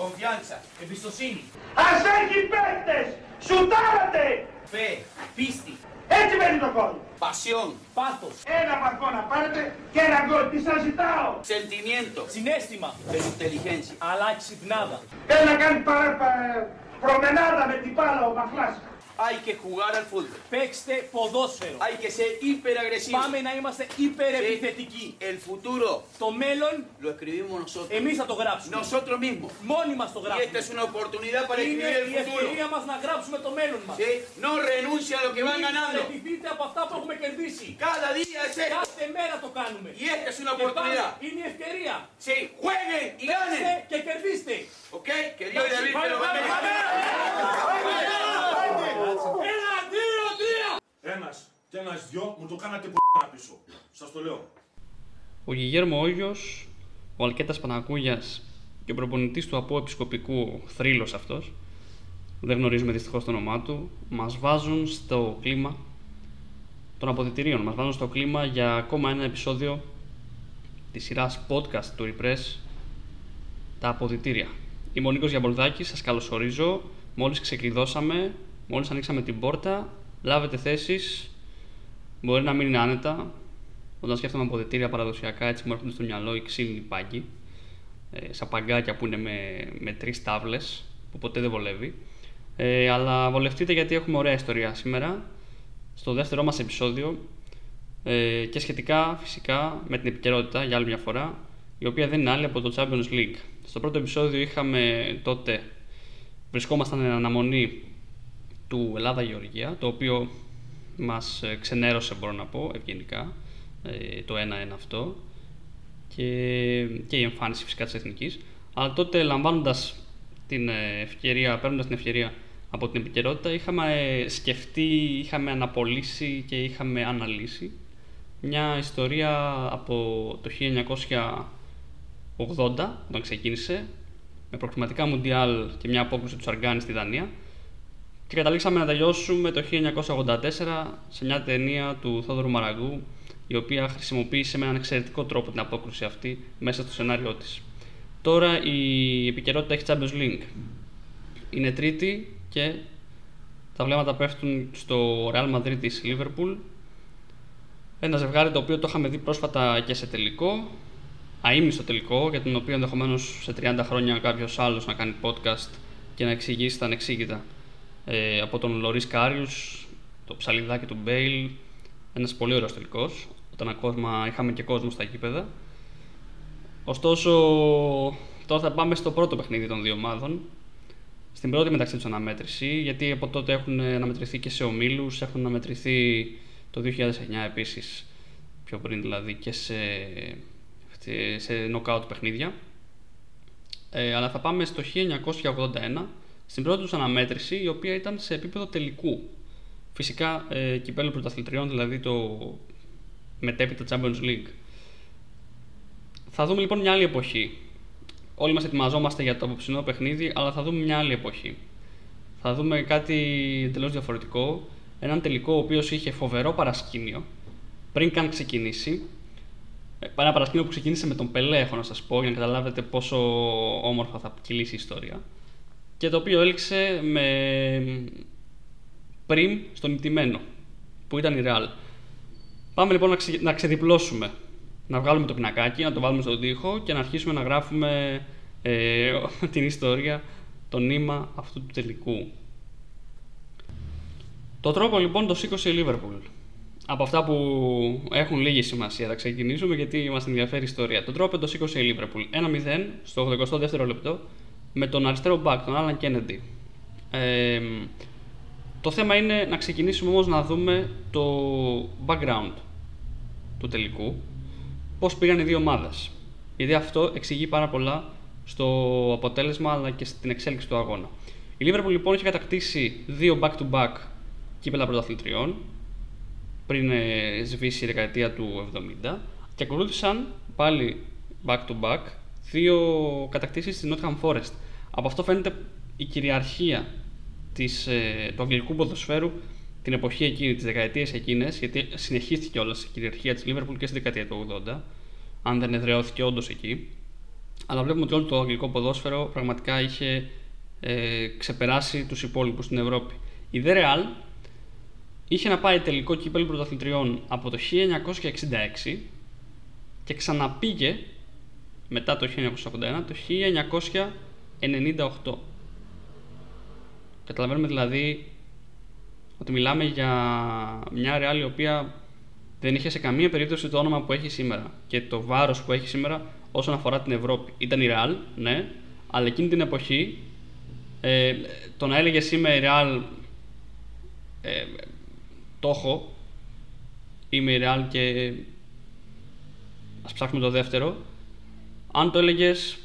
Confianza. Εμπιστοσύνη. Ας έχει παίκτες! Σουτάρατε! Fe. Πίστη. Έτσι μένει το γκολ. Pasión. Πάθος. Ένα βαθμό να πάρετε και ένα γκολ. Τι σας ζητάω; Sentimiento. Συνέστημα. Pero inteligencia. Αλλά ξυπνάδα. Θέλει να κάνει παρα, πα- προμενάδα με την μπάλα ο Μαχλάς. Hay que jugar al fútbol. Παίξτε ποδόσφαιρο. Hay que ser hiperagresivo. Πάμε να είμαστε υπερεπιθετικοί. El futuro Το μέλλον lo escribimos nosotros. εμείς θα το γράψουμε. Nosotros mismos. Μόνοι μας το Y γράψουμε. esta es una oportunidad para Είναι escribir η el futuro. ευκαιρία μας να γράψουμε το μέλλον μας. ¿Sí? No renuncia a lo que van Μην ganando. παραιτηθείτε από αυτά που έχουμε κερδίσει. Cada día es esto. Κάθε μέρα το κάνουμε. Y esta es una Και πάλι oportunidad. είναι η ευκαιρία. Sí, jueguen y Παίξτε ganen. και κερδίστε. ¿Ok? Que Dios y David te lo Πάμε, bendiga. Και ένας δυο μου το κάνατε που πίσω. Σας το λέω. Ο Γιγέρμο Όγιος, ο Αλκέτας Πανακούγιας και ο προπονητής του ΑΠΟ Επισκοπικού, θρύλος αυτός, δεν γνωρίζουμε δυστυχώς το όνομά του, μας βάζουν στο κλίμα των αποδητηρίων, μας βάζουν στο κλίμα για ακόμα ένα επεισόδιο της σειράς podcast του Repress, τα αποδητήρια. Είμαι ο Νίκος Γιαμπολδάκης, σας καλωσορίζω, μόλις ξεκλειδώσαμε, μόλις ανοίξαμε την πόρτα, λάβετε θέσεις, μπορεί να μην είναι άνετα, όταν σκέφτομαι αποδητήρια παραδοσιακά, έτσι μου έρχονται στο μυαλό οι ξύλινοι πάγκοι, ε, σαν παγκάκια που είναι με, με τρεις τάβλες, που ποτέ δεν βολεύει. Ε, αλλά βολευτείτε γιατί έχουμε ωραία ιστορία σήμερα, στο δεύτερό μας επεισόδιο ε, και σχετικά φυσικά με την επικαιρότητα για άλλη μια φορά, η οποία δεν είναι άλλη από το Champions League. Στο πρώτο επεισόδιο είχαμε τότε, βρισκόμασταν εν αναμονή του Ελλάδα-Γεωργία, το οποίο μας ε, ξενέρωσε μπορώ να πω ευγενικά. Ε, το 1-1 αυτό. Και, και η εμφάνιση φυσικά της Εθνικής. Αλλά τότε λαμβάνοντας την ε, ευκαιρία, παίρνοντας την ευκαιρία από την επικαιρότητα είχαμε ε, σκεφτεί, είχαμε αναπολύσει και είχαμε αναλύσει μια ιστορία από το 1980 όταν ξεκίνησε με προκριματικά Μουντιάλ και μια απόκριση του Σαργκάνη στη Δανία και καταλήξαμε να τελειώσουμε το 1984 σε μια ταινία του Θόδωρου Μαραγκού η οποία χρησιμοποίησε με έναν εξαιρετικό τρόπο την απόκρουση αυτή μέσα στο σενάριό της. Τώρα η επικαιρότητα έχει Champions League. Είναι τρίτη και τα βλέμματα πέφτουν στο Real Madrid της Liverpool. Ένα ζευγάρι το οποίο το είχαμε δει πρόσφατα και σε τελικό, αείμνηστο τελικό, για τον οποίο ενδεχομένως σε 30 χρόνια κάποιος άλλος να κάνει podcast και να εξηγήσει τα ανεξήγητα. Ε, από τον Λορί Κάριους, το ψαλιδάκι του Μπέιλ, ένας πολύ ωραίος τελικός, όταν ακόμα είχαμε και κόσμο στα γήπεδα. Ωστόσο, τώρα θα πάμε στο πρώτο παιχνίδι των δύο ομάδων. Στην πρώτη μεταξύ τους αναμέτρηση, γιατί από τότε έχουν αναμετρηθεί και σε ομίλους, έχουν αναμετρηθεί το 2009 επίσης, πιο πριν δηλαδή, και σε, σε νοκάουτ παιχνίδια. Ε, αλλά θα πάμε στο 1981, στην πρώτη τους αναμέτρηση, η οποία ήταν σε επίπεδο τελικού. Φυσικά, ε, κυπέλο πρωταθλητριών, δηλαδή το μετέπειτα Champions League. Θα δούμε λοιπόν μια άλλη εποχή. Όλοι μας ετοιμαζόμαστε για το απόψινό παιχνίδι, αλλά θα δούμε μια άλλη εποχή. Θα δούμε κάτι εντελώς διαφορετικό. Έναν τελικό ο οποίος είχε φοβερό παρασκήνιο πριν καν ξεκινήσει. Ε, Ένα παρασκήνιο που ξεκίνησε με τον Πελέ, έχω να σας πω, για να καταλάβετε πόσο όμορφα θα κυλήσει η ιστορία. Και το οποίο έληξε με πριν στον νητημένο, που ήταν η Real. Πάμε λοιπόν να, ξε, να ξεδιπλώσουμε. Να βγάλουμε το πινακάκι, να το βάλουμε στον τοίχο και να αρχίσουμε να γράφουμε ε, την ιστορία, το νήμα αυτού του τελικού. Το τρόπο λοιπόν το σήκωσε η Λίβερπουλ. Από αυτά που έχουν λίγη σημασία θα ξεκινήσουμε γιατί μας ενδιαφέρει η ιστορία. Το τρόπο το σήκωσε η Λίβερπουλ. 1-0 στο 82ο λεπτό με τον αριστερό μπακ, τον Άλαν Κέννεντι. Ε, το θέμα είναι να ξεκινήσουμε όμως να δούμε το background του τελικού, πώς πήγαν οι δύο ομάδες. Γιατί αυτό εξηγεί πάρα πολλά στο αποτέλεσμα αλλά και στην εξέλιξη του αγώνα. Η Liverpool λοιπόν είχε κατακτήσει δύο back-to-back κύπελα πρωταθλητριών πριν ε, σβήσει η δεκαετία του 70 και ακολούθησαν πάλι back-to-back δύο κατακτήσεις στη Nottingham Forest. Από αυτό φαίνεται η κυριαρχία της, ε, του αγγλικού ποδοσφαίρου την εποχή εκείνη, τις δεκαετίες εκείνες, γιατί συνεχίστηκε όλας η κυριαρχία της Liverpool και στη δεκαετία του 80, αν δεν εδραιώθηκε όντως εκεί. Αλλά βλέπουμε ότι όλο το αγγλικό ποδόσφαιρο πραγματικά είχε ε, ξεπεράσει τους υπόλοιπους στην Ευρώπη. Η The Real είχε να πάει τελικό κύπελο πρωταθλητριών από το 1966 και ξαναπήγε μετά το 1981 το 1998. Καταλαβαίνουμε δηλαδή ότι μιλάμε για μια Real η οποία δεν είχε σε καμία περίπτωση το όνομα που έχει σήμερα και το βάρος που έχει σήμερα όσον αφορά την Ευρώπη. Ήταν η Real, ναι, αλλά εκείνη την εποχή ε, το να έλεγε είμαι η Real ε, το έχω, είμαι η Real και ας ψάχνουμε το δεύτερο, αν το έλεγες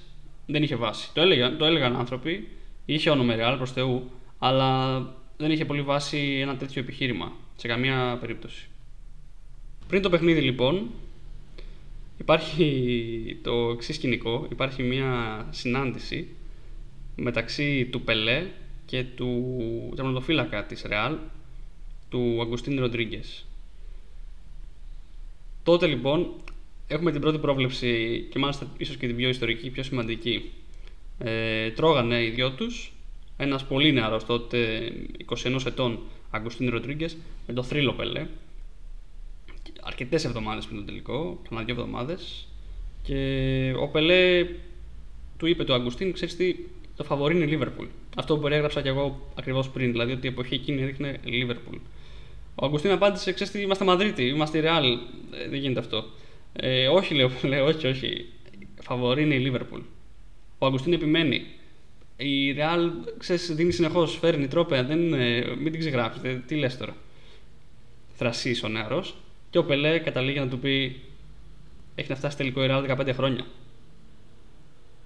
δεν είχε βάση. Το έλεγαν, το έλεγαν άνθρωποι, είχε όνομα Real προς Θεού, αλλά δεν είχε πολύ βάση ένα τέτοιο επιχείρημα, σε καμία περίπτωση. Πριν το παιχνίδι λοιπόν, υπάρχει το εξής σκηνικό, υπάρχει μια συνάντηση μεταξύ του Πελέ και του τερματοφύλακα της Ρεάλ, του Αγκουστίν Ροντρίγκες. Τότε λοιπόν έχουμε την πρώτη πρόβλεψη και μάλιστα ίσως και την πιο ιστορική, πιο σημαντική. Ε, τρώγανε οι δυο τους ένας πολύ νεαρός τότε 21 ετών Αγκουστίν Ροντρίγκες με το θρύλο Πελέ αρκετές εβδομάδες πριν το τελικό, ξανά δύο εβδομάδες και ο Πελέ του είπε του Αγκουστίν, ξέρεις τι, το φαβορεί είναι η Λίβερπουλ. Αυτό που περιέγραψα και εγώ ακριβώς πριν, δηλαδή ότι η εποχή εκείνη έδειχνε Λίβερπουλ. Ο Αγκουστίν απάντησε: Ξέρετε τι, είμαστε Μαδρίτη, είμαστε Ρεάλ. Ε, δεν γίνεται αυτό. Ε, όχι, λέω, λέω, όχι, όχι. Φαβορή είναι η Λίβερπουλ. Ο Αγκουστίν επιμένει. Η Ρεάλ, ξέρεις, δίνει συνεχώς, φέρνει τρόπαια, δεν, ε, μην την ξεγράψετε. Τι λες τώρα; Θρασίς ο νεαρός. Και ο Πελέ καταλήγει να του πει: Έχει να φτάσει τελικό η Ρεάλ 15 χρόνια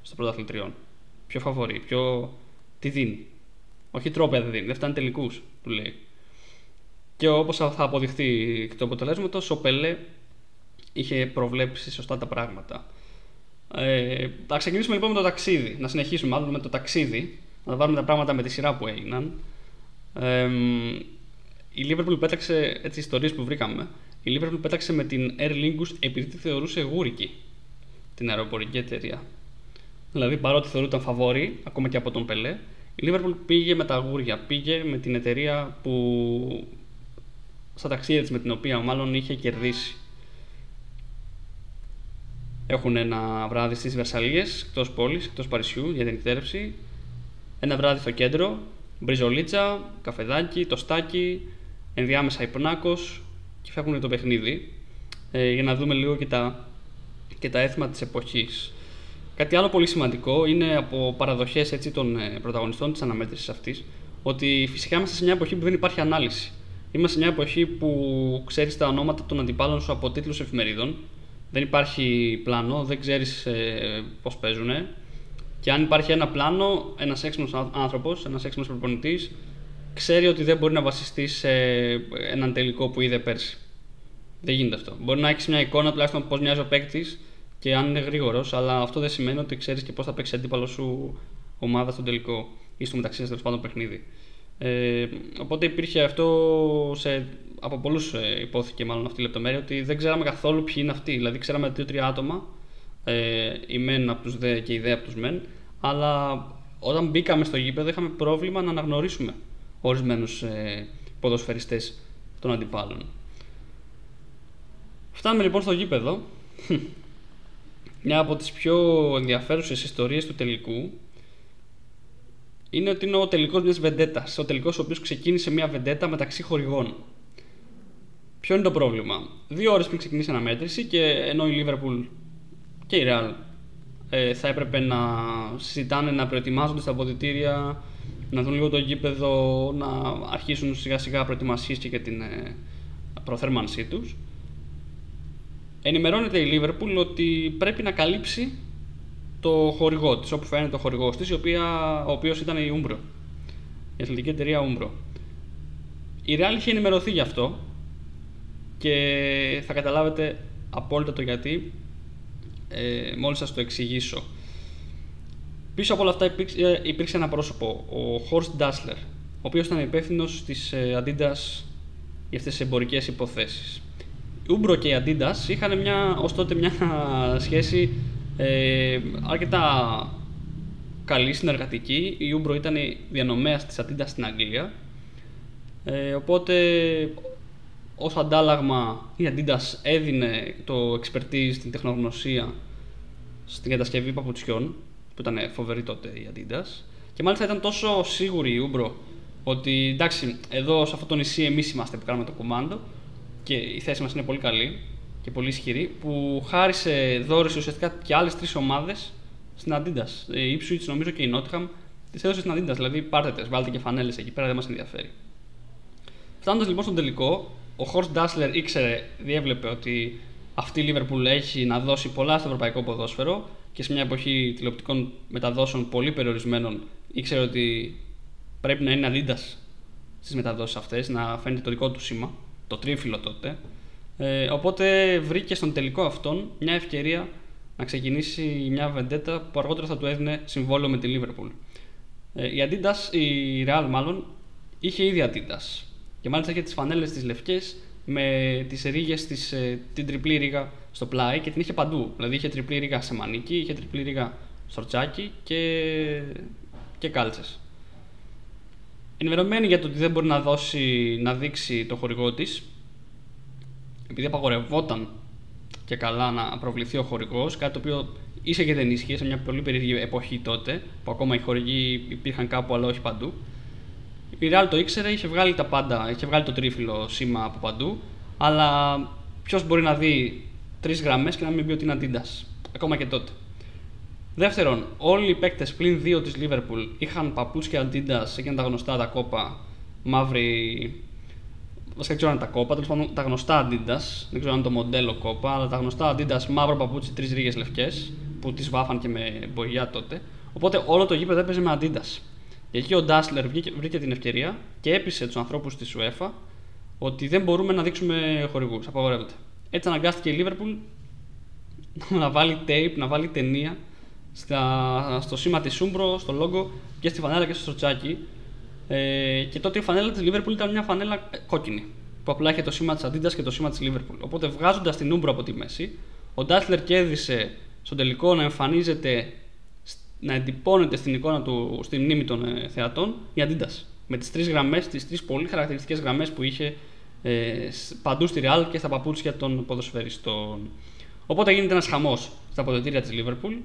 στο πρωταθλητριών. Πιο φαβορή, πιο. Τι δίνει. Όχι τρόπια δεν δίνει, δεν φτάνει τελικούς, του λέει. Και όπως θα αποδειχθεί το αποτελέσματος, ο Πελέ είχε προβλέψει σωστά τα πράγματα. Ε, θα ξεκινήσουμε λοιπόν με το ταξίδι. Να συνεχίσουμε μάλλον με το ταξίδι. Να βάλουμε τα πράγματα με τη σειρά που έγιναν. Ε, η Liverpool πέταξε έτσι ιστορίες που βρήκαμε. Η Liverpool πέταξε με την Air Lingus επειδή τη θεωρούσε γούρικη την αεροπορική εταιρεία. Δηλαδή παρότι θεωρούταν φαβόρη, ακόμα και από τον Πελέ, η Liverpool πήγε με τα αγούρια, πήγε με την εταιρεία που στα ταξίδια της με την οποία μάλλον είχε κερδίσει. Έχουν ένα βράδυ στις Βερσαλίες, εκτός πόλης, εκτός Παρισιού για την εκτέρευση. Ένα βράδυ στο κέντρο, μπριζολίτσα, καφεδάκι, τοστάκι, ενδιάμεσα υπνάκος και φεύγουν το παιχνίδι ε, για να δούμε λίγο και τα, και τα έθιμα της εποχής. Κάτι άλλο πολύ σημαντικό είναι από παραδοχές των ε, πρωταγωνιστών της αναμέτρησης αυτής ότι φυσικά είμαστε σε μια εποχή που δεν υπάρχει ανάλυση. Είμαστε σε μια εποχή που ξέρεις τα ονόματα των αντιπάλων σου από τίτλους εφημερίδων. Δεν υπάρχει πλάνο, δεν ξέρεις ε, πώς παίζουν. Και αν υπάρχει ένα πλάνο, ένας έξυπνος άνθρωπος, ένας έξυπνος προπονητής, ξέρει ότι δεν μπορεί να βασιστεί σε έναν τελικό που είδε πέρσι. Δεν γίνεται αυτό. Μπορεί να έχεις μια εικόνα τουλάχιστον πώς μοιάζει ο παίκτης και αν είναι γρήγορος, αλλά αυτό δεν σημαίνει ότι ξέρεις και πώς θα παίξει αντίπαλος σου ομάδα στον τελικό ή στο μεταξύ σα τέλος πάντων παιχνίδι. Ε, οπότε υπήρχε αυτό σε, από πολλούς ε, υπόθηκε μάλλον αυτή η λεπτομέρεια ότι δεν ξέραμε καθόλου ποιοι είναι αυτοί. Δηλαδή, ξέραμε δύο-τρία άτομα, ε, οι μεν από τους δε και οι δε από τους μεν, αλλά όταν μπήκαμε στο γήπεδο είχαμε πρόβλημα να αναγνωρίσουμε ορισμένους ε, ποδοσφαιριστές των αντιπάλων. Φτάνουμε λοιπόν στο γήπεδο μια από τις πιο ενδιαφέρουσες ιστορίες του τελικού είναι ότι είναι ο τελικός μιας βεντέτας, ο τελικός ο οποίος ξεκίνησε μια βεντέτα μεταξύ χορηγών. Ποιο είναι το πρόβλημα; Δύο ώρες πριν ξεκινήσει η αναμέτρηση και ενώ η Liverpool και η Real ε, θα έπρεπε να συζητάνε, να προετοιμάζονται στα αποδητήρια, να δουν λίγο το γήπεδο, να αρχίσουν σιγά σιγά προετοιμασίες και για την ε, προθέρμανσή τους ενημερώνεται η Liverpool ότι πρέπει να καλύψει το χορηγό της, όπου φαίνεται ο χορηγός της, ο οποίος ήταν η Umbro, η αθλητική εταιρεία Umbro. Η Real είχε ενημερωθεί γι' αυτό και θα καταλάβετε απόλυτα το γιατί ε, μόλις σας το εξηγήσω. Πίσω από όλα αυτά υπήρξε, υπήρξε ένα πρόσωπο, ο Horst Dassler, ο οποίος ήταν υπεύθυνος της ε, Adidas για αυτές τις εμπορικές υποθέσεις. Umbro και η Adidas είχαν μια, ως τότε μια σχέση Ε, αρκετά καλή συνεργατική. Η Umbro ήταν η διανομέας της Adidas στην Αγγλία. Ε, οπότε ως αντάλλαγμα η Adidas έδινε το expertise, την τεχνογνωσία στην κατασκευή παπουτσιών που ήταν φοβερή τότε η Adidas και μάλιστα ήταν τόσο σίγουρη η Umbro ότι εντάξει, εδώ σε αυτό το νησί εμείς είμαστε που κάνουμε το κομμάντο και η θέση μας είναι πολύ καλή και πολύ ισχυρή, που χάρισε δόρυση ουσιαστικά και άλλες τρεις ομάδες στην Adidas. Η Ipswich νομίζω και η Nottingham τις έδωσε στην Adidas. Δηλαδή πάρτε τες, βάλτε και φανέλες εκεί πέρα, δεν μας ενδιαφέρει. Φτάνοντας λοιπόν στον τελικό, ο Horst Dassler ήξερε, διέβλεπε ότι αυτή η Liverpool έχει να δώσει πολλά στο ευρωπαϊκό ποδόσφαιρο και σε μια εποχή τηλεοπτικών μεταδόσεων πολύ περιορισμένων ήξερε ότι πρέπει να είναι Adidas στις μεταδόσεις αυτές, να φαίνεται το δικό του σήμα, το τρίφυλλο τότε. Ε, οπότε βρήκε στον τελικό αυτόν μια ευκαιρία να ξεκινήσει μια βεντέτα που αργότερα θα του έδινε συμβόλαιο με τη Liverpool. Ε, η Adidas, η Real μάλλον, είχε ήδη Adidas και μάλιστα είχε τις φανέλες τις λευκές με τις ρίγες της, ε, την τριπλή ρίγα στο πλάι και την είχε παντού. Δηλαδή είχε τριπλή ρίγα σε μανίκι, είχε τριπλή ρίγα στο τσάκι και, και κάλτσες. Ενημερωμένη για το ότι δεν μπορεί να, δώσει, να δείξει το χορηγό της, επειδή απαγορευόταν και καλά να προβληθεί ο χορηγός, κάτι το οποίο ίσα και δεν ίσχυε σε μια πολύ περίεργη εποχή τότε, που ακόμα οι χορηγοί υπήρχαν κάπου αλλά όχι παντού. Η Real το ήξερε, είχε βγάλει τα πάντα, είχε βγάλει το τρίφυλλο σήμα από παντού, αλλά ποιος μπορεί να δει τρεις γραμμές και να μην πει ότι είναι αντίντα. Ακόμα και τότε. Δεύτερον, όλοι οι παίκτες πλην δύο της Liverpool είχαν παπούτσια Adidas, εκείνα τα γνωστά τα κόπα, μαύρη. Βασικά δεν ξέρω αν τα Copa, τέλος πάντων τα γνωστά Adidas, δεν ξέρω αν το μοντέλο Copa, αλλά τα γνωστά Adidas μαύρο παπούτσι, τρεις ρίγες λευκές, που τις βάφαν και με μπογιά τότε. Οπότε όλο το γήπεδο έπαιζε με Adidas. Και εκεί ο Ντάσλερ βρήκε την ευκαιρία και έπεισε τους ανθρώπους της UEFA ότι δεν μπορούμε να δείξουμε χορηγούς. Απαγορεύεται. Έτσι αναγκάστηκε η Liverpool να βάλει tape, να βάλει ταινία στα, στο σήμα της Umbro, στο logo και στη φανέλα και στο τσάκι. Ε, και τότε η φανέλα της Liverpool ήταν μια φανέλα κόκκινη. Που απλά είχε το σήμα της Adidas και το σήμα της Liverpool. Οπότε βγάζοντας την Umbro από τη μέση, ο Ντάσλερ κέρδισε στον τελικό να εμφανίζεται, να εντυπώνεται στην εικόνα του, στη μνήμη των ε, θεατών η Adidas. Με τις τρεις γραμμές, τις τρεις πολύ χαρακτηριστικές γραμμές που είχε ε, παντού στη Real και στα παπούτσια των ποδοσφαιριστών. Οπότε γίνεται ένας χαμός στα αποδοτήρια της Liverpool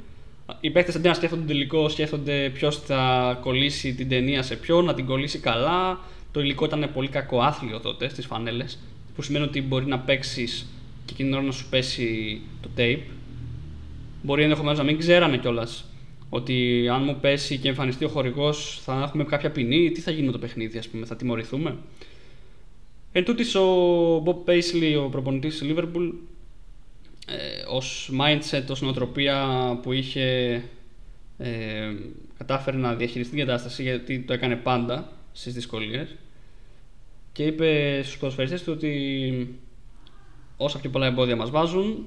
οι παίχτε αντί να σκέφτονται τον τελικό, σκέφτονται ποιος θα κολλήσει την ταινία σε ποιον, να την κολλήσει καλά. Το υλικό ήταν πολύ κακό άθλιο τότε στι φανέλες, που σημαίνει ότι μπορεί να παίξεις και εκείνη την ώρα να σου πέσει το tape. Μπορεί ενδεχομένως να μην ξέρανε κιόλας ότι αν μου πέσει και εμφανιστεί ο χορηγός θα έχουμε κάποια ποινή, τι θα γίνει με το παιχνίδι, ας πούμε, θα τιμωρηθούμε. Εν τούτης, ο Bob Paisley, ο προπονητής της Liverpool, ε, ως mindset, ως νοοτροπία που είχε ε, κατάφερε να διαχειριστεί την κατάσταση γιατί το έκανε πάντα στις δυσκολίες. Και είπε στους ποδοσφαιριστές του ότι όσα πιο πολλά εμπόδια μας βάζουν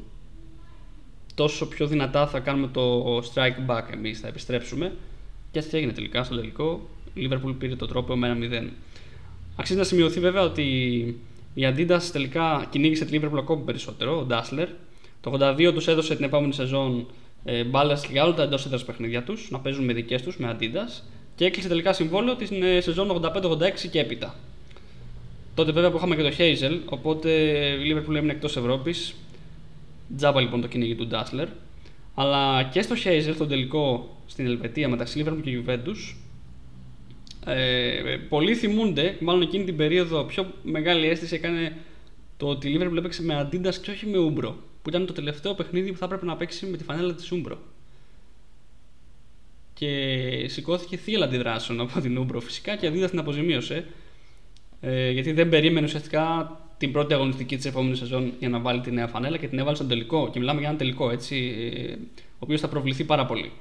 τόσο πιο δυνατά θα κάνουμε το strike back εμείς, θα επιστρέψουμε. Και έτσι έγινε τελικά στο τελικό. Η Liverpool πήρε το τρόπο με ένα 0 Αξίζει να σημειωθεί βέβαια ότι η Adidas τελικά κυνήγησε τη Liverpool ακόμη περισσότερο, ο Dassler το 82 τους έδωσε την επόμενη σεζόν ε, μπάλες για όλα τα εντός έδρας παιχνίδια τους, να παίζουν με δικές τους, με Adidas και έκλεισε τελικά συμβόλαιο την ε, σεζόν 85-86 και έπειτα. Τότε βέβαια που είχαμε και το Hazel, οπότε η Liverpool έμεινε εκτός Ευρώπης. Τζάμπα λοιπόν το κυνήγι του Ντάσλερ. Αλλά και στο Hazel, στο τελικό στην Ελβετία μεταξύ Liverpool και Juventus, ε, πολλοί θυμούνται, μάλλον εκείνη την περίοδο πιο μεγάλη αίσθηση έκανε το ότι η Liverpool έπαιξε με Adidas και όχι με Umbro που ήταν το τελευταίο παιχνίδι που θα έπρεπε να παίξει με τη φανέλα της Umbro. Και σηκώθηκε θύελλα αντιδράσεων από την Umbro φυσικά και αντίδρα την αποζημίωσε. Ε, γιατί δεν περίμενε ουσιαστικά την πρώτη αγωνιστική της επόμενης σεζόν για να βάλει τη νέα φανέλα και την έβαλε στον τελικό. Και μιλάμε για ένα τελικό έτσι, ε, ο οποίος θα προβληθεί πάρα πολύ.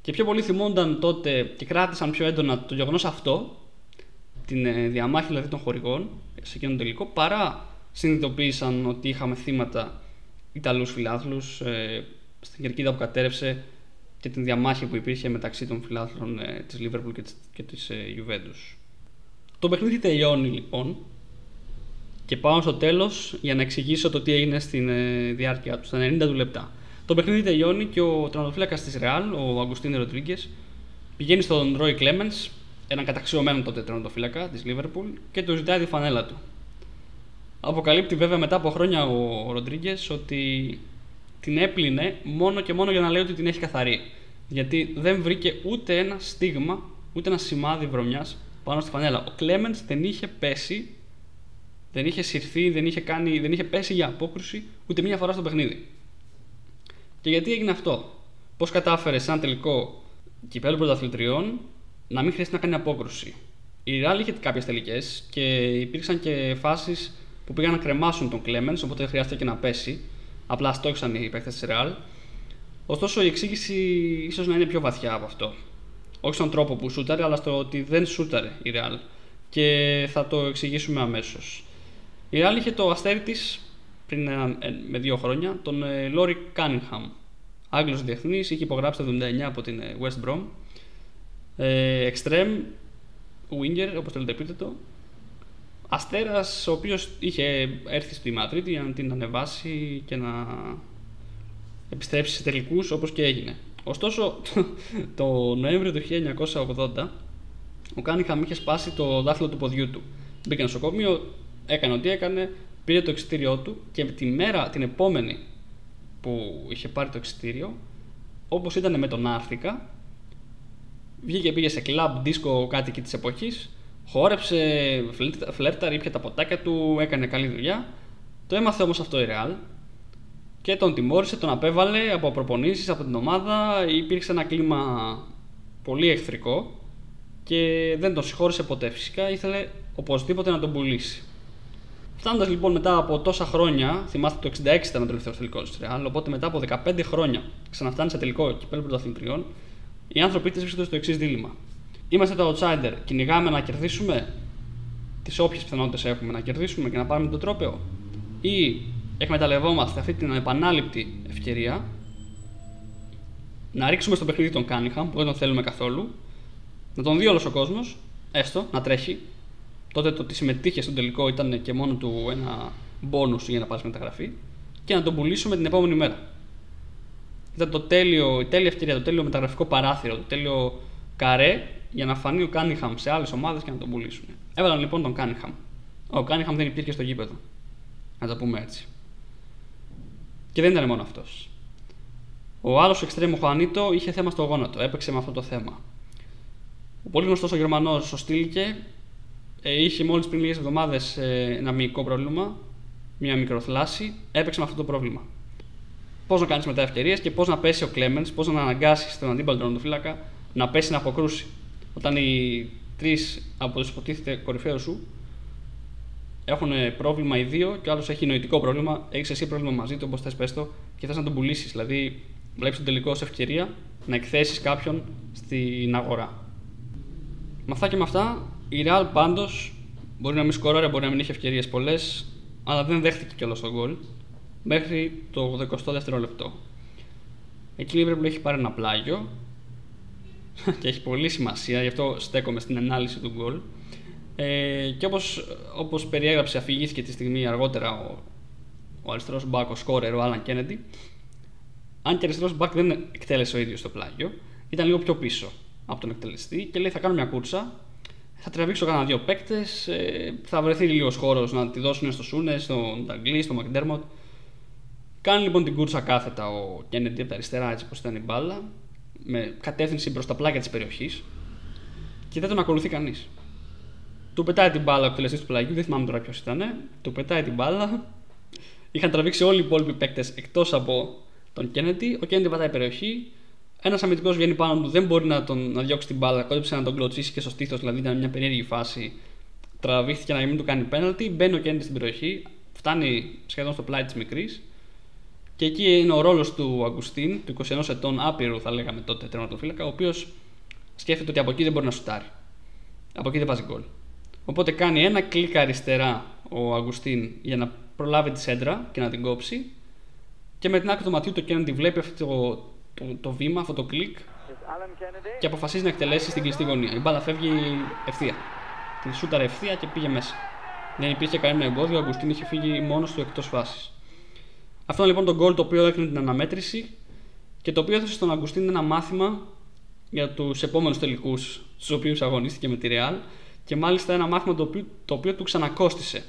Και πιο πολλοί θυμούνταν τότε και κράτησαν πιο έντονα το γεγονός αυτό, την ε, διαμάχη δηλαδή των χορηγών σε εκείνον τον τελικό, παρά συνειδητοποίησαν ότι είχαμε θύματα Ιταλούς φιλάθλους ε, στην κερκίδα που κατέρευσε και την διαμάχη που υπήρχε μεταξύ των φιλάθλων ε, της Liverpool και της, και της ε, Juventus. Το παιχνίδι τελειώνει λοιπόν και πάω στο τέλος για να εξηγήσω το τι έγινε στην ε, διάρκεια του, στα 90 του λεπτά. Το παιχνίδι τελειώνει και ο τερματοφύλακας της Ρεάλ, ο Αγκουστίνε Ροντρίγκες, πηγαίνει στον Ρόι Κλέμενς, έναν καταξιωμένο τότε τερματοφύλακα της Λίβερπουλ, και του ζητάει τη φανέλα του. Αποκαλύπτει βέβαια μετά από χρόνια ο Ροντρίγκες ότι την έπλυνε μόνο και μόνο για να λέει ότι την έχει καθαρή. Γιατί δεν βρήκε ούτε ένα στίγμα, ούτε ένα σημάδι βρωμιάς πάνω στη φανέλα. Ο Κλέμεν δεν είχε πέσει, δεν είχε συρθεί, δεν είχε, κάνει, δεν είχε πέσει για απόκρουση ούτε μία φορά στο παιχνίδι. Και γιατί έγινε αυτό, Πώς κατάφερε σε ένα τελικό κυπέλου πρωταθλητριών να μην χρειάζεται να κάνει απόκρουση; Η Ράλ είχε κάποιες τελικές και υπήρξαν και φάσεις που πήγαν να κρεμάσουν τον Κλέμεν, οπότε δεν χρειάστηκε και να πέσει. Απλά στόχισαν οι παίκτες της Ρεάλ. Ωστόσο, η εξήγηση ίσως να είναι πιο βαθιά από αυτό. Όχι στον τρόπο που σούταρε, αλλά στο ότι δεν σούταρε η Ρεάλ. Και θα το εξηγήσουμε αμέσως. Η Ρεάλ είχε το αστέρι της πριν ένα, ε, με δύο χρόνια, τον Λόρι Κάνιγχαμ. Άγγλος διεθνής, είχε υπογράψει το 79 από την ε, West Brom. Ε, extreme, winger, όπως θέλετε πείτε το. Αστέρας, ο οποίος είχε έρθει στη Μαδρίτη για να την ανεβάσει και να επιστρέψει σε τελικούς όπως και έγινε. Ωστόσο, το Νοέμβριο του 1980 ο Κάνιχαμ είχε σπάσει το δάχτυλο του ποδιού του. Μπήκε στο νοσοκομείο, έκανε ό,τι έκανε, πήρε το εξητήριό του και τη μέρα την επόμενη που είχε πάρει το εξητήριο, όπως ήταν με τον Άρθικα, βγήκε πήγε σε κλαμπ, δίσκο, κάτι εκεί της εποχής, χόρεψε, φλέρταρ, ήπια τα ποτάκια του, έκανε καλή δουλειά. Το έμαθε όμως αυτό η Real και τον τιμώρησε, τον απέβαλε από προπονήσεις από την ομάδα. Υπήρξε ένα κλίμα πολύ εχθρικό και δεν τον συγχώρησε ποτέ. Φυσικά ήθελε οπωσδήποτε να τον πουλήσει. Φτάνοντας λοιπόν μετά από τόσα χρόνια, θυμάστε το 66 ήταν ο τελευταίος τελικός της Real, οπότε μετά από 15 χρόνια ξαναφτάνει σε τελικό κυπέλο πρωταθλητριών, οι άνθρωποι της βρίσκονται στο εξής δίλημα. Είμαστε το outsider, κυνηγάμε να κερδίσουμε τις όποιες πιθανότητες έχουμε να κερδίσουμε και να πάρουμε τον τρόπεο, ή εκμεταλλευόμαστε αυτή την επανάληπτη ευκαιρία να ρίξουμε στο παιχνίδι τον Κάνιγχαμ που δεν τον θέλουμε καθόλου, να τον δει όλος ο κόσμος, έστω να τρέχει. Τότε το ότι συμμετείχε στον τελικό ήταν και μόνο του ένα μπόνους για να πάρεις μεταγραφή και να τον πουλήσουμε την επόμενη μέρα. Ήταν το τέλειο, η τέλεια ευκαιρία, το τέλειο μεταγραφικό παράθυρο, το τέλειο καρέ για να φανεί ο Κάνιγχαμ σε άλλες ομάδες και να τον πουλήσουν. Έβαλαν λοιπόν τον Κάνιγχαμ. Ο Κάνιγχαμ δεν υπήρχε στο γήπεδο. Να το πούμε έτσι. Και δεν ήταν μόνο αυτός. Ο άλλος εξτρέμο Χωανίτο είχε θέμα στο γόνατο, έπαιξε με αυτό το θέμα. Ο πολύ γνωστός ο Γερμανός, ο Στήλικε, ε, είχε μόλις πριν λίγες εβδομάδες ε, ένα μυϊκό πρόβλημα, μια μικροθλάση, έπαιξε με αυτό το πρόβλημα. Πώς να κάνεις μετά ευκαιρίες και πώς να πέσει ο Κλέμεν, πώς να αναγκάσεις τον αντίπαλο φύλακα να πέσει να αποκρούσει. Όταν οι τρεις από του υποτίθεται κορυφαίους σου έχουν πρόβλημα οι δύο και ο άλλος έχει νοητικό πρόβλημα, έχεις εσύ πρόβλημα μαζί του, όπως θες πες το, και θες να τον πουλήσεις. Δηλαδή, βλέπεις τον τελικό σε ευκαιρία να εκθέσεις κάποιον στην αγορά. Με αυτά και με αυτά, η Real πάντως μπορεί να μην σκοράρει, μπορεί να μην έχει ευκαιρίες πολλές, αλλά δεν δέχτηκε κιόλας τον γκολ μέχρι το 82ο λεπτό. Εκεί η Liverpool έχει πάρει ένα πλάγιο και έχει πολύ σημασία, γι' αυτό στέκομαι στην ανάλυση του γκολ. Ε, και όπως, όπως περιέγραψε, αφηγήθηκε τη στιγμή αργότερα ο, ο αριστερός μπακ, ο σκόρερ, ο Άλαν Κέννεντι. Αν και αριστερός μπακ δεν εκτέλεσε ο ίδιος το πλάγιο, ήταν λίγο πιο πίσω από τον εκτελεστή και λέει: Θα κάνω μια κούρσα, θα τραβήξω κανένα δύο παίκτες, ε, θα βρεθεί λίγος χώρος να τη δώσουν στο Σούνες, στον Νταγκλή, στον Μακντέρμοντ. Κάνει λοιπόν την κούρσα κάθετα ο Κέννεντι από τα αριστερά, έτσι όπω ήταν η μπάλα, με κατεύθυνση προ τα πλάγια της περιοχής και δεν τον ακολουθεί κανείς. Του πετάει την μπάλα ο εκτελεστής του πλαγιού, δεν θυμάμαι τώρα ποιος ήταν. Του πετάει την μπάλα. Είχαν τραβήξει όλοι οι υπόλοιποι παίκτες εκτός από τον Κέννεντι. Ο Κέννεντι πατάει περιοχή. Ένας αμυντικός βγαίνει πάνω του, δεν μπορεί να, τον, να διώξει την μπάλα. Κόντεψε να τον κλωτσίσει και στο στήθος, δηλαδή ήταν μια περίεργη φάση. Τραβήχθηκε να μην του κάνει πέναλτι. Μπαίνει ο Κέννεντι στην περιοχή. Φτάνει σχεδόν στο πλάι της μικρής. Και εκεί είναι ο ρόλος του Αγκουστίν, του 21 ετών άπειρου, θα λέγαμε τότε τερματοφύλακα, ο οποίος σκέφτεται ότι από εκεί δεν μπορεί να σουτάρει. Από εκεί δεν βάζει γκολ. Οπότε κάνει ένα κλικ αριστερά ο Αγκουστίν για να προλάβει τη σέντρα και να την κόψει. Και με την άκρη του ματιού το Kennedy βλέπει αυτό το, το, το, βήμα, αυτό το κλικ και αποφασίζει να εκτελέσει στην κλειστή γωνία. Η μπάλα φεύγει ευθεία. Την σούταρε ευθεία και πήγε μέσα. Δεν υπήρχε κανένα εμπόδιο, ο Αγκουστίν είχε φύγει μόνος του εκτός φάσης. Αυτό είναι λοιπόν το γκολ το οποίο έκανε την αναμέτρηση και το οποίο έδωσε στον Αγκουστίν ένα μάθημα για τους επόμενους τελικούς στους οποίους αγωνίστηκε με τη Real και μάλιστα ένα μάθημα το οποίο, το οποίο του ξανακόστησε.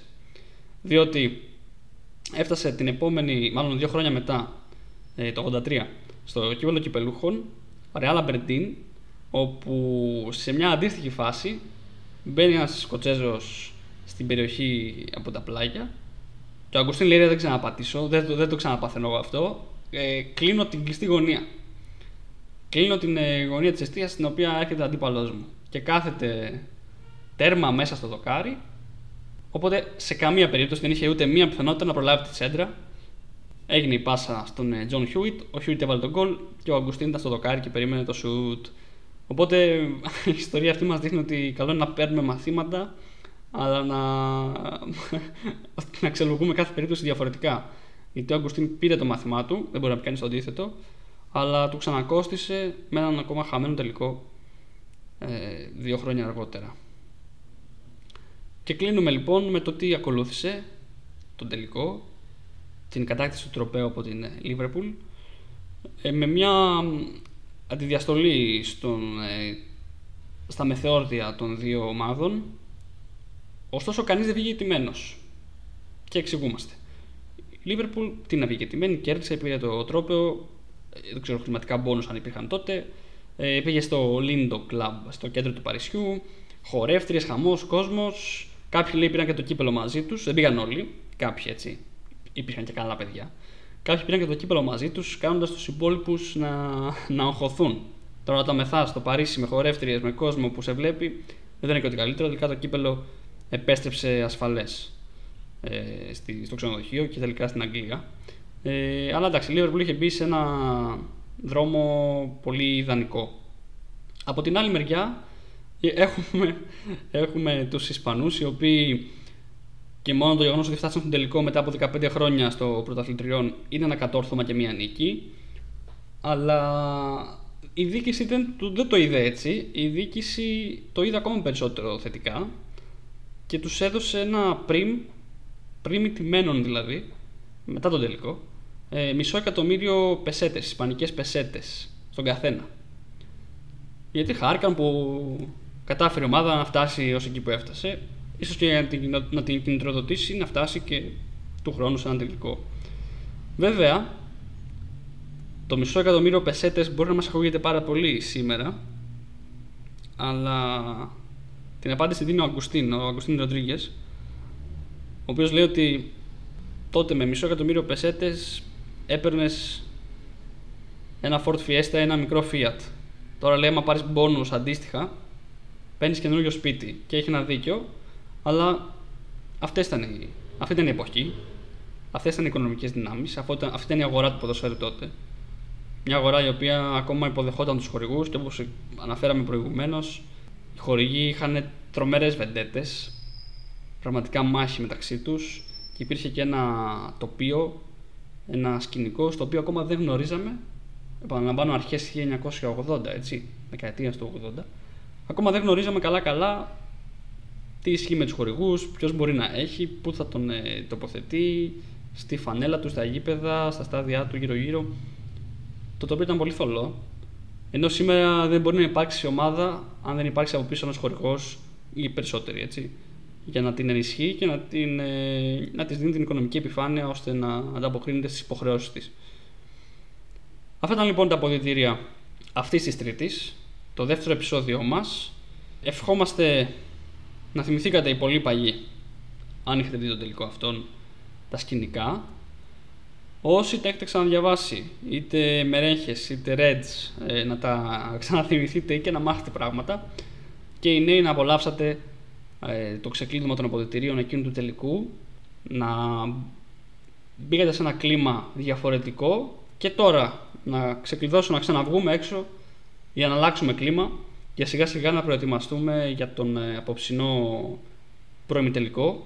Διότι έφτασε την επόμενη, μάλλον δύο χρόνια μετά, ε, το 83, στο κύπελο κυπελούχων, Real Aberdeen, όπου σε μια αντίστοιχη φάση μπαίνει ένας Σκοτσέζος στην περιοχή από τα πλάγια και ο Αγκουστίν λέει δεν ξαναπατάω, δεν, το- δεν το ξαναπαθαίνω εγώ αυτό. Ε, κλείνω την κλειστή γωνία. Κλείνω την ε, γωνία της εστίας στην οποία έρχεται ο αντίπαλός μου. Και κάθεται τέρμα μέσα στο δοκάρι. Οπότε σε καμία περίπτωση δεν είχε ούτε μία πιθανότητα να προλάβει τη σέντρα. Έγινε η πάσα στον ε, Τζον Χιούιτ. Ο Χιούιτ έβαλε το γκολ και ο Αγκουστίν ήταν στο δοκάρι και περίμενε το σουτ. Οπότε η ιστορία αυτή μας δείχνει ότι καλό είναι να παίρνουμε μαθήματα αλλά να, να αξιολογούμε κάθε περίπτωση διαφορετικά. Γιατί ο Αγκουστίν πήρε το μάθημά του, δεν μπορεί να πει κανεί το αντίθετο, αλλά του ξανακόστησε με έναν ακόμα χαμένο τελικό ε, δύο χρόνια αργότερα. Και κλείνουμε λοιπόν με το τι ακολούθησε τον τελικό, την κατάκτηση του τροπέου από την Λίβερπουλ, ε, με μια αντιδιαστολή στον, ε, στα μεθεόρδια των δύο ομάδων, ωστόσο κανείς δεν βγήκε τιμένος. Και εξηγούμαστε. Η Λίβερπουλ τι να βγήκε τιμένη, κέρδισε, πήρε το τρόπαιο, ε, δεν ξέρω χρηματικά μπόνους αν υπήρχαν τότε, ε, πήγε στο Lindo Club, στο κέντρο του Παρισιού, χορεύτριες, χαμός, κόσμος, κάποιοι λέει πήραν και το κύπελο μαζί τους, δεν πήγαν όλοι, κάποιοι έτσι, υπήρχαν και καλά παιδιά. Κάποιοι πήραν και το κύπελο μαζί τους, κάνοντας τους υπόλοιπους να, να αγχωθούν. Τώρα όταν μεθά στο Παρίσι με χορεύτριες, με κόσμο που σε βλέπει, δεν είναι και ότι καλύτερο, τελικά το κύπελο επέστρεψε ασφαλές ε, στη, στο ξενοδοχείο και τελικά στην Αγγλία. Ε, αλλά εντάξει, η Liverpool είχε μπει σε ένα δρόμο πολύ ιδανικό. Από την άλλη μεριά ε, έχουμε, έχουμε τους Ισπανούς οι οποίοι και μόνο το γεγονός ότι φτάσαν στον τελικό μετά από 15 χρόνια στο πρωταθλητριών είναι ένα κατόρθωμα και μία νίκη. Αλλά η διοίκηση δεν, του- δεν το είδε έτσι. Η διοίκηση το είδε ακόμα περισσότερο θετικά και τους έδωσε ένα πριμ, πριμ τιμένων δηλαδή, μετά τον τελικό, ε, μισό εκατομμύριο πεσέτες, ισπανικές πεσέτες στον καθένα. Γιατί χάρηκαν που κατάφερε η ομάδα να φτάσει ως εκεί που έφτασε, ίσως και να την, να την κινητροδοτήσει να φτάσει και του χρόνου σε ένα τελικό. Βέβαια, το μισό εκατομμύριο πεσέτες μπορεί να μας ακούγεται πάρα πολύ σήμερα, αλλά την απάντηση δίνει ο Αγκουστίν, ο Αγκουστίν Ροντρίγκες, ο οποίος λέει ότι τότε με μισό εκατομμύριο πεσέτες έπαιρνες ένα Ford Fiesta, ένα μικρό Fiat. Τώρα λέει, άμα πάρεις bonus αντίστοιχα, παίρνεις καινούριο σπίτι. Και έχει ένα δίκιο, αλλά αυτές ήταν οι, αυτή ήταν η εποχή. Αυτές ήταν οι οικονομικές δυνάμεις. Αυτή ήταν η αγορά του ποδοσφαίρου τότε. Μια αγορά η οποία ακόμα υποδεχόταν τους χορηγούς και όπως αναφέραμε προηγουμένως, οι χορηγοί είχαν τρομερές βεντέτες, πραγματικά μάχη μεταξύ τους και υπήρχε και ένα τοπίο, ένα σκηνικό στο οποίο ακόμα δεν γνωρίζαμε. Επαναλαμβάνω, αρχές 1980, έτσι, δεκαετίας του 80. Ακόμα δεν γνωρίζαμε καλά-καλά τι ισχύει με τους χορηγούς, ποιος μπορεί να έχει, πού θα τον ε, τοποθετεί, στη φανέλα του, στα γήπεδα, στα στάδια του γύρω-γύρω. Το τοπίο ήταν πολύ θολό. Ενώ σήμερα δεν μπορεί να υπάρξει ομάδα αν δεν υπάρξει από πίσω ένας χορηγός ή περισσότεροι, έτσι. Για να την ενισχύει και να, την, ε, να της δίνει την οικονομική επιφάνεια ώστε να ανταποκρίνεται στις υποχρεώσεις της. Αυτά ήταν λοιπόν τα αποδητήρια αυτής της Τρίτης, το δεύτερο επεισόδιό μας. Ευχόμαστε να θυμηθήκατε οι πολύ παλιοί, αν έχετε δει το τελικό αυτόν, τα σκηνικά. Όσοι τα έχετε ξαναδιαβάσει, είτε μερέχες είτε reds, ε, να τα ξαναθυμηθείτε ή και να μάθετε πράγματα. Και οι νέοι να απολαύσατε ε, το ξεκλείδωμα των αποδητηρίων εκείνου του τελικού, να μπήκατε σε ένα κλίμα διαφορετικό και τώρα να ξεκλειδώσουμε, να ξαναβγούμε έξω για να αλλάξουμε κλίμα και σιγά σιγά να προετοιμαστούμε για τον ε, απόψινό πρώιμη τελικό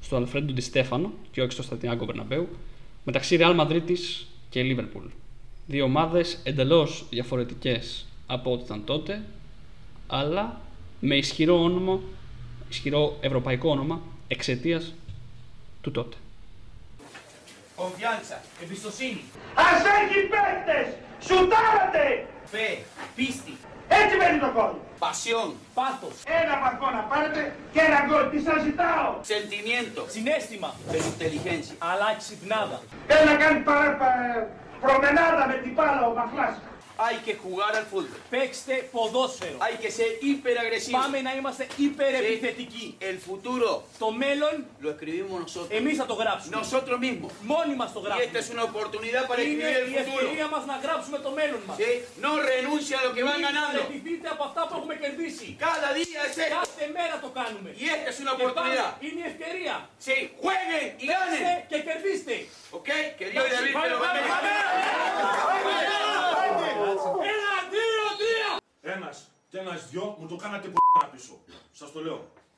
στο Αλφρέντο Ντι Στέφανο και όχι στο Στατιάγκο Μπερναμπέου μεταξύ Real Madrid και Liverpool. Δύο ομάδες εντελώς διαφορετικές από ό,τι ήταν τότε αλλά με ισχυρό όνομα, ισχυρό ευρωπαϊκό όνομα εξαιτίας του τότε. Confianza, Εμπιστοσύνη. Ας έχει παίκτες! Σουτάρατε! fe, πίστη, Έτσι μένει το κόλ. Pasión, Πάθος. Ένα βαθμό να πάρετε και ένα γκολ. Τι σας ζητάω. sentimiento, Συνέστημα. pero inteligencia. Αλλά ξυπνάδα. Θέλει να κάνει παρά, πα- προμενάδα με την μπάλα ο Μαχλάς. Hay que jugar al fútbol. Παίξτε ποδόσφαιρο. Hay que ser hiperagresivo. Πάμε να είμαστε υπερεπιθετικοί. El futuro Το μέλλον lo escribimos nosotros. εμείς θα το γράψουμε. Nosotros mismos. Μόνοι μας το Y esta γράψουμε. es una oportunidad para Είναι escribir el η futuro. ευκαιρία μας να γράψουμε το μέλλον μας. ¿Sí? No renuncia a lo que van Μην ganando. παραιτηθείτε από αυτά που έχουμε κερδίσει. Cada día es esto. Κάθε μέρα το κάνουμε. Y esta es una Και πάμε, oportunidad. είναι η ευκαιρία. Sí, jueguen y Παίξτε ganen. και κερδίστε. ¿Ok? Que Dios le avise los Πάμε, πάμε, bendiga. Ένα, δύο, τρία. Ένας και ένας δυο μου το κάνατε π*** πίσω. Σας το λέω.